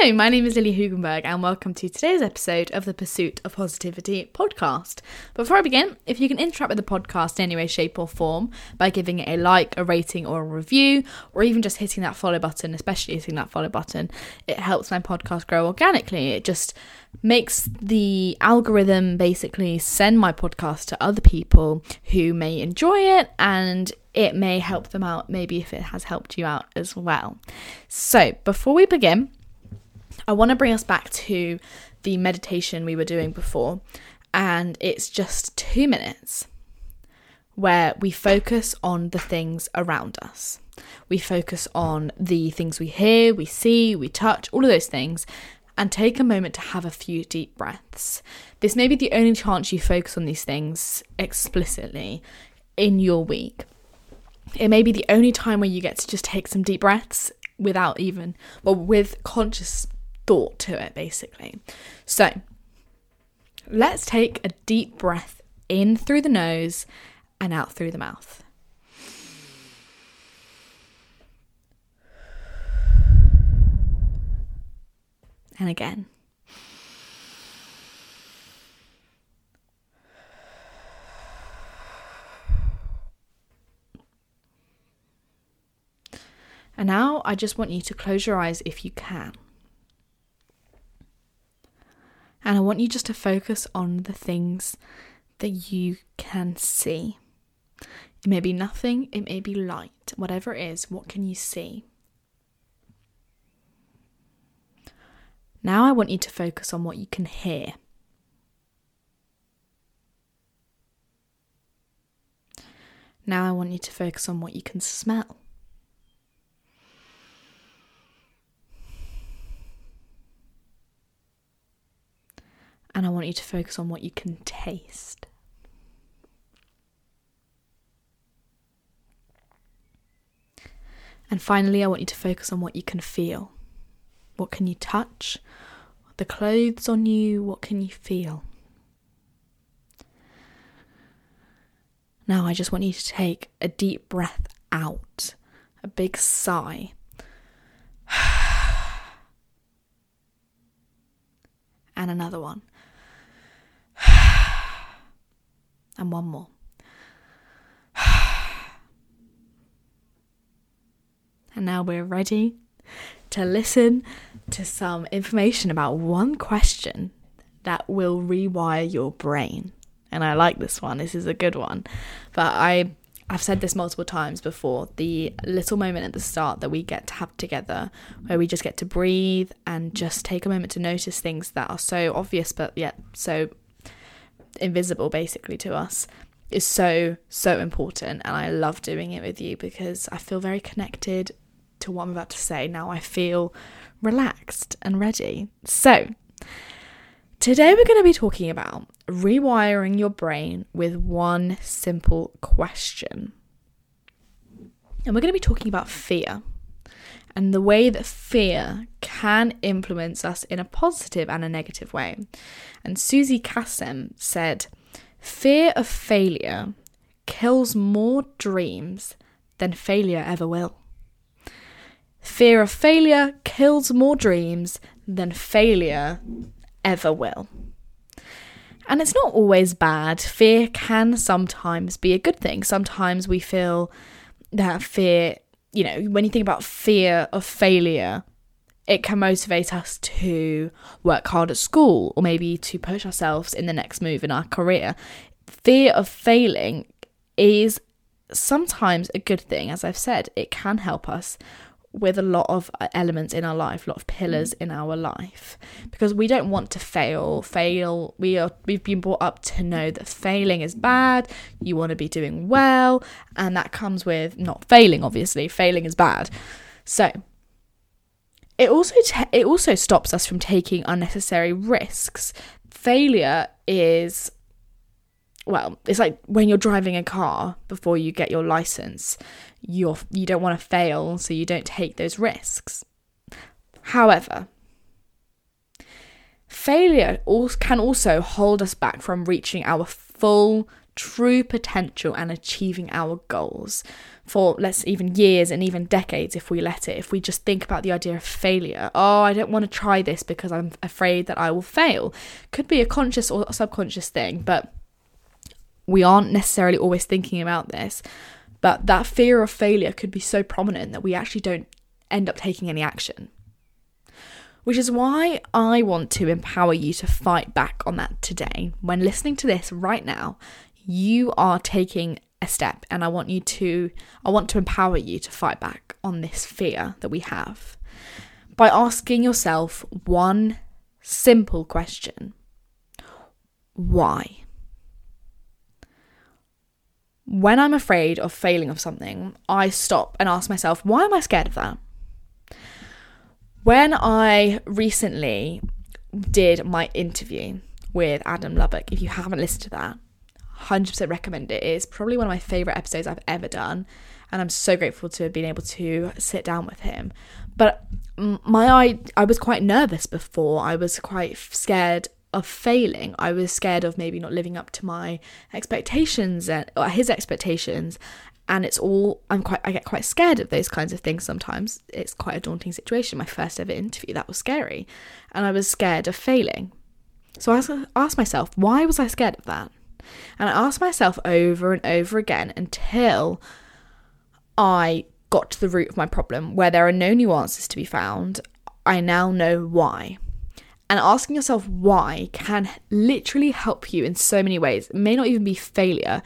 Hello, my name is Lilly Hoogenberg, and welcome to today's episode of the Pursuit of Positivity podcast. Before I begin, if you can interact with the podcast in any way, shape, or form by giving it a like, a rating, or a review, or even just hitting that follow button, especially hitting that follow button, it helps my podcast grow organically. It just makes the algorithm basically send my podcast to other people who may enjoy it and it may help them out, maybe if it has helped you out as well. So, before we begin, I want to bring us back to the meditation we were doing before, and it's just two minutes where we focus on the things around us. We focus on the things we hear, we see, we touch, all of those things, and take a moment to have a few deep breaths. This may be the only chance you focus on these things explicitly in your week it may be the only time where you get to just take some deep breaths without even, well, with conscious thought to it, basically. So, let's take a deep breath in through the nose and out through the mouth. And again. And now I just want you to close your eyes if you can. And I want you just to focus on the things that you can see. It may be nothing, it may be light, whatever it is, what can you see? Now I want you to focus on what you can hear. Now I want you to focus on what you can smell. And I want you to focus on what you can taste. And finally, I want you to focus on what you can feel. What can you touch? The clothes on you, what can you feel? Now, I just want you to take a deep breath out, a big sigh. and another one. And one more. and now we're ready to listen to some information about one question that will rewire your brain. And I like this one. This is a good one. But I I've said this multiple times before the little moment at the start that we get to have together where we just get to breathe and just take a moment to notice things that are so obvious but yet so invisible basically to us is so so important and I love doing it with you because I feel very connected to what I'm about to say. Now I feel relaxed and ready. So today we're going to be talking about rewiring your brain with one simple question. And we're going to be talking about fear and the way that fear can influence us in a positive and a negative way. And Suzy Kassem said, Fear of failure kills more dreams than failure ever will. Fear of failure kills more dreams than failure ever will. And it's not always bad. Fear can sometimes be a good thing. Sometimes we feel that fear you know, when you think about fear of failure, it can motivate us to work hard at school or maybe to push ourselves in the next move in our career. Fear of failing is sometimes a good thing, as I've said, it can help us with a lot of uh, elements in our life, a lot of pillars in our life, because we don't want to fail. Fail. We are. We've been brought up to know that failing is bad. You want to be doing well, and that comes with not failing. Obviously, failing is bad. So it also te- it also stops us from taking unnecessary risks. Failure is well, it's like when you're driving a car before you get your license, you're you don't want to fail, so you don't take those risks. However, failure can also hold us back from reaching our full true potential and achieving our goals for let's even years and even decades if we let it if we just think about the idea of failure oh i don't want to try this because i'm afraid that i will fail could be a conscious or subconscious thing but we aren't necessarily always thinking about this but that fear of failure could be so prominent that we actually don't end up taking any action which is why I want to empower you to fight back on that today. When listening to this right now, you are taking a step and I want you to I want to empower you to fight back on this fear that we have by asking yourself one simple question. Why? When I'm afraid of failing of something, I stop and ask myself, why am I scared of that? When I recently did my interview with Adam Lubbock, if you haven't listened to that, 100% recommend it. It's probably one of my favorite episodes I've ever done, and I'm so grateful to have been able to sit down with him. But my I I was quite nervous before. I was quite scared of failing. I was scared of maybe not living up to my expectations and or his expectations. And it's all I'm quite I get quite scared of those kinds of things sometimes. It's quite a daunting situation. My first ever interview, that was scary. And I was scared of failing. So I asked myself, why was I scared of that? And I asked myself over and over again until I got to the root of my problem where there are no nuances to be found. I now know why. And asking yourself why can literally help you in so many ways. It may not even be failure.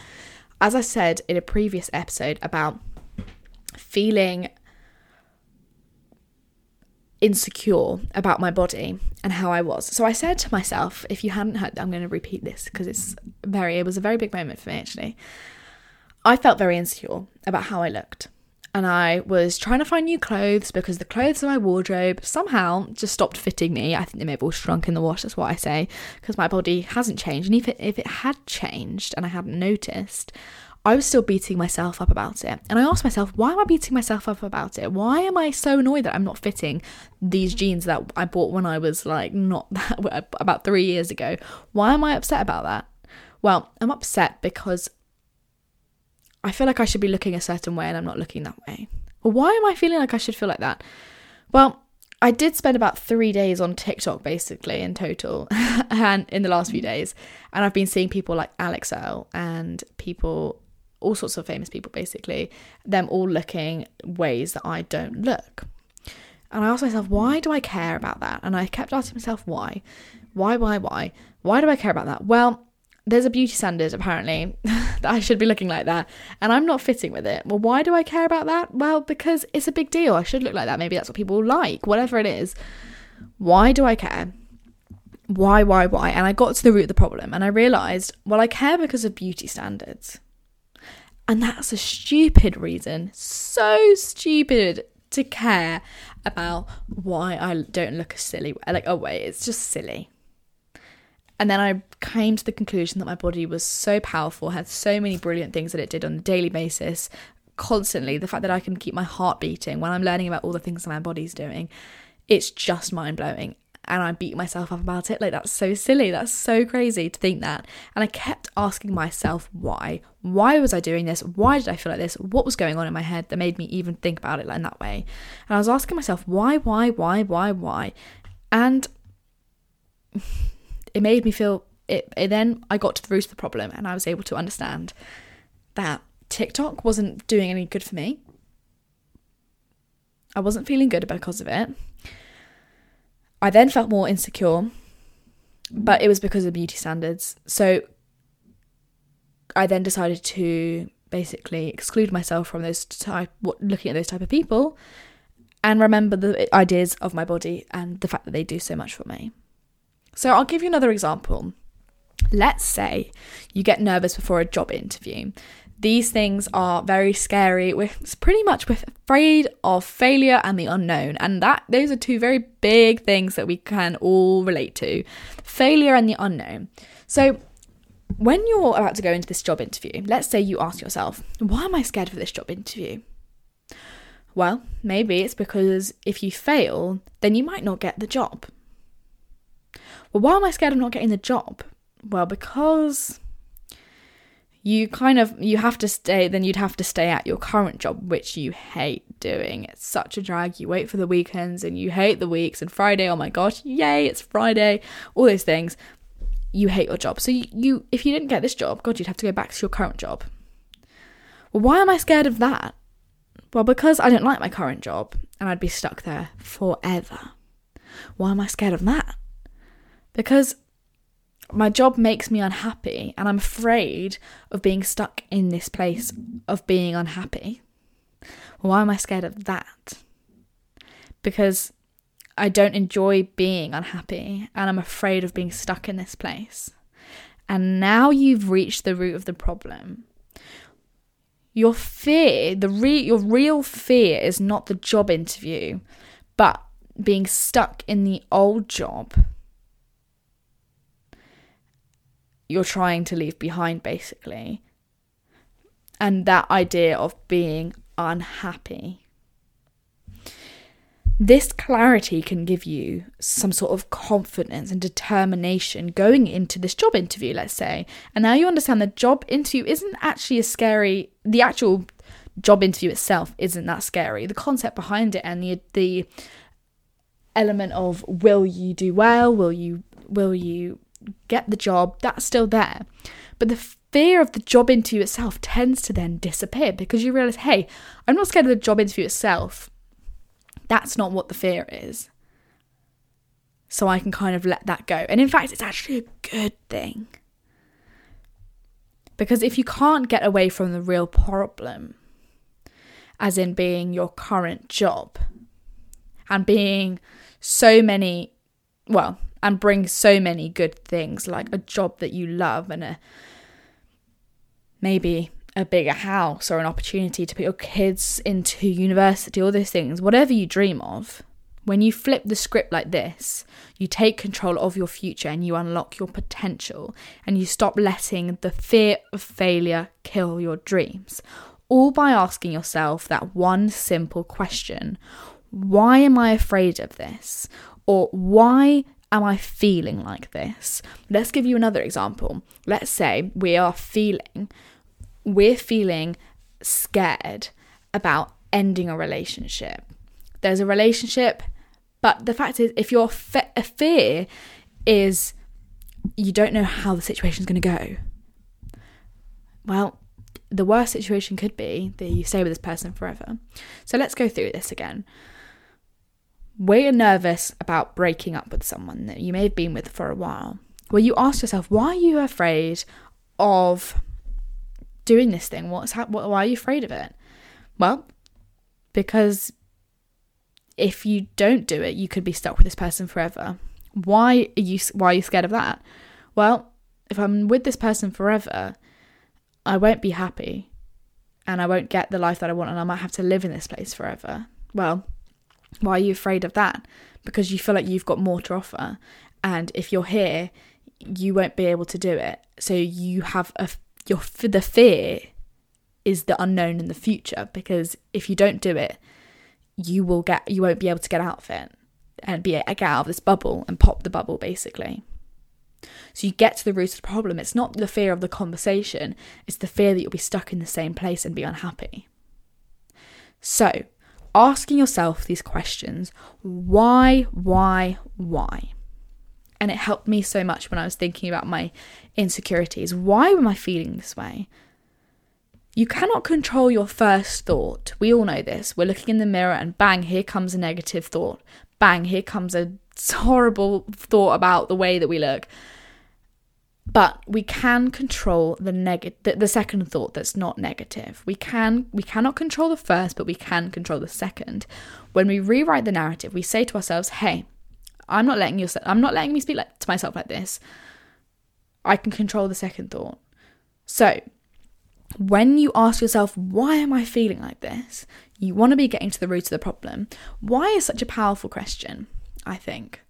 As I said in a previous episode about feeling insecure about my body and how I was. So I said to myself, if you hadn't heard, I'm going to repeat this because it's very, it was a very big moment for me actually. I felt very insecure about how I looked. And I was trying to find new clothes because the clothes in my wardrobe somehow just stopped fitting me. I think they may have all shrunk in the wash, that's what I say, because my body hasn't changed. And if it, if it had changed and I hadn't noticed, I was still beating myself up about it. And I asked myself, why am I beating myself up about it? Why am I so annoyed that I'm not fitting these jeans that I bought when I was like not that, about three years ago? Why am I upset about that? Well, I'm upset because I feel like I should be looking a certain way and I'm not looking that way. Well, why am I feeling like I should feel like that? Well, I did spend about three days on TikTok basically in total and in the last few days. And I've been seeing people like Alix Earle and people all sorts of famous people basically, them all looking ways that I don't look. And I asked myself, why do I care about that? And I kept asking myself, why? Why, why, why? Why do I care about that? Well, there's a beauty standard apparently that I should be looking like that, and I'm not fitting with it. Well, why do I care about that? Well, because it's a big deal. I should look like that. Maybe that's what people like, whatever it is. Why do I care? Why, why, why? And I got to the root of the problem and I realized, well, I care because of beauty standards. And that's a stupid reason, so stupid to care about why I don't look a silly. Like, oh, wait, it's just silly. And then I came to the conclusion that my body was so powerful, had so many brilliant things that it did on a daily basis, constantly. The fact that I can keep my heart beating when I'm learning about all the things that my body's doing, it's just mind blowing and I beat myself up about it. Like, that's so silly. That's so crazy to think that. And I kept asking myself, why? Why was I doing this? Why did I feel like this? What was going on in my head that made me even think about it like in that way? And I was asking myself, why, why, why, why, why? And it made me feel it, it then I got to the root of the problem and I was able to understand that TikTok wasn't doing any good for me. I wasn't feeling good because of it. I then felt more insecure, but it was because of beauty standards. So I then decided to basically exclude myself from those type looking at those type of people and remember the ideas of my body and the fact that they do so much for me. So I'll give you another example. Let's say you get nervous before a job interview these things are very scary. We're pretty much we're afraid of failure and the unknown. And that those are two very big things that we can all relate to. Failure and the unknown. So when you're about to go into this job interview, let's say you ask yourself, why am I scared for this job interview? Well, maybe it's because if you fail, then you might not get the job. Well, why am I scared of not getting the job? Well, because you kind of you have to stay then you'd have to stay at your current job which you hate doing. It's such a drag. You wait for the weekends and you hate the weeks and friday oh my gosh yay it's friday all those things. You hate your job. So you, you if you didn't get this job god you'd have to go back to your current job. Well why am i scared of that? Well because i don't like my current job and i'd be stuck there forever. Why am i scared of that because my job makes me unhappy and I'm afraid of being stuck in this place of being unhappy. Why am I scared of that? Because I don't enjoy being unhappy and I'm afraid of being stuck in this place. And now you've reached the root of the problem. Your fear, the re- your real fear is not the job interview, but being stuck in the old job you're trying to leave behind, basically. And that idea of being unhappy. This clarity can give you some sort of confidence and determination going into this job interview, let's say. And now you understand the job interview isn't actually as scary, the actual job interview itself isn't that scary. The concept behind it and the the element of will you do well, will you will you get the job, that's still there. But the fear of the job interview itself tends to then disappear because you realize, hey, I'm not scared of the job interview itself. That's not what the fear is. So I can kind of let that go. And in fact, it's actually a good thing. Because if you can't get away from the real problem, as in being your current job and being so many, well, and bring so many good things like a job that you love and a maybe a bigger house or an opportunity to put your kids into university, all those things, whatever you dream of. When you flip the script like this, you take control of your future and you unlock your potential and you stop letting the fear of failure kill your dreams. All by asking yourself that one simple question Why am I afraid of this? Or why am I feeling like this? Let's give you another example. Let's say we are feeling, we're feeling scared about ending a relationship. There's a relationship, but the fact is, if your fe- fear is you don't know how the situation is going to go, well, the worst situation could be that you stay with this person forever. So let's go through this again we're nervous about breaking up with someone that you may have been with for a while, where you ask yourself, why are you afraid of doing this thing? What's ha- why are you afraid of it? Well, because if you don't do it, you could be stuck with this person forever. Why are you why are you scared of that? Well, if I'm with this person forever, I won't be happy and I won't get the life that I want and I might have to live in this place forever. Well, why are you afraid of that? Because you feel like you've got more to offer. And if you're here, you won't be able to do it. So you have a your the fear is the unknown in the future because if you don't do it, you will get you won't be able to get out of it and be get out of this bubble and pop the bubble basically. So you get to the root of the problem. It's not the fear of the conversation, it's the fear that you'll be stuck in the same place and be unhappy. So, asking yourself these questions why, why, why? And it helped me so much when I was thinking about my insecurities. Why am I feeling this way? You cannot control your first thought. We all know this. We're looking in the mirror and bang, here comes a negative thought. Bang, here comes a horrible thought about the way that we look but we can control the negative the, the second thought that's not negative. We can we cannot control the first but we can control the second. When we rewrite the narrative we say to ourselves hey i'm not letting you i'm not letting me speak like, to myself like this. I can control the second thought. So when you ask yourself why am i feeling like this? you want to be getting to the root of the problem. Why is such a powerful question i think.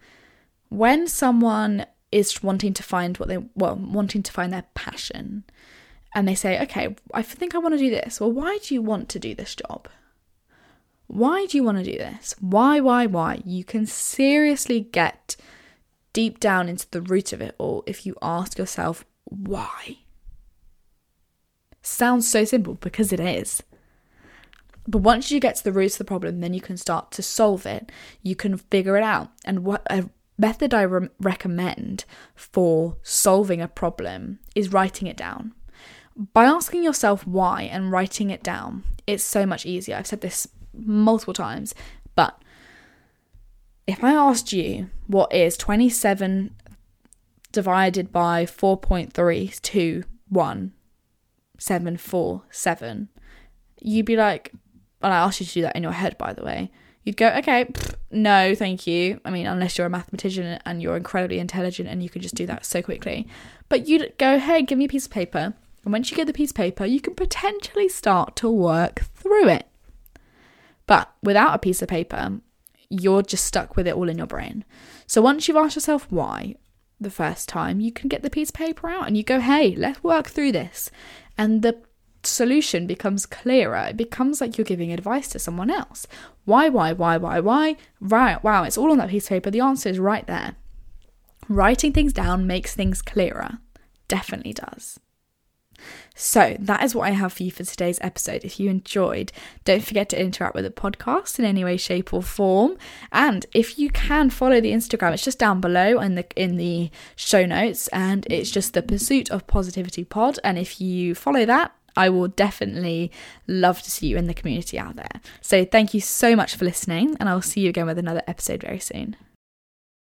When someone is wanting to find what they well wanting to find their passion and they say okay i think i want to do this well why do you want to do this job why do you want to do this why why why you can seriously get deep down into the root of it all if you ask yourself why Sounds so simple because it is. But once you get to the roots of the problem, then you can start to solve it. You can figure it out. And what a method I re- recommend for solving a problem is writing it down. By asking yourself why and writing it down, it's so much easier. I've said this multiple times, but if I asked you what is 27 divided by 4.3 to 1, 747, you'd be like, well, I asked you to do that in your head, by the way. You'd go, okay, pff, no, thank you. I mean, unless you're a mathematician and you're incredibly intelligent and you can just do that so quickly. But you'd go, hey, give me a piece of paper. And once you get the piece of paper, you can potentially start to work through it. But without a piece of paper, you're just stuck with it all in your brain. So once you've asked yourself why the first time, you can get the piece of paper out and you go, hey, let's work through this. And the solution becomes clearer. It becomes like you're giving advice to someone else. Why, why, why, why, why? Right, wow, it's all on that piece of paper. The answer is right there. Writing things down makes things clearer. Definitely does. So, that is what I have for you for today's episode. If you enjoyed, don't forget to interact with the podcast in any way, shape, or form. And if you can follow the Instagram, it's just down below in the in the show notes, and it's just the Pursuit of Positivity Pod. And if you follow that, I will definitely love to see you in the community out there. So, thank you so much for listening, and I will see you again with another episode very soon.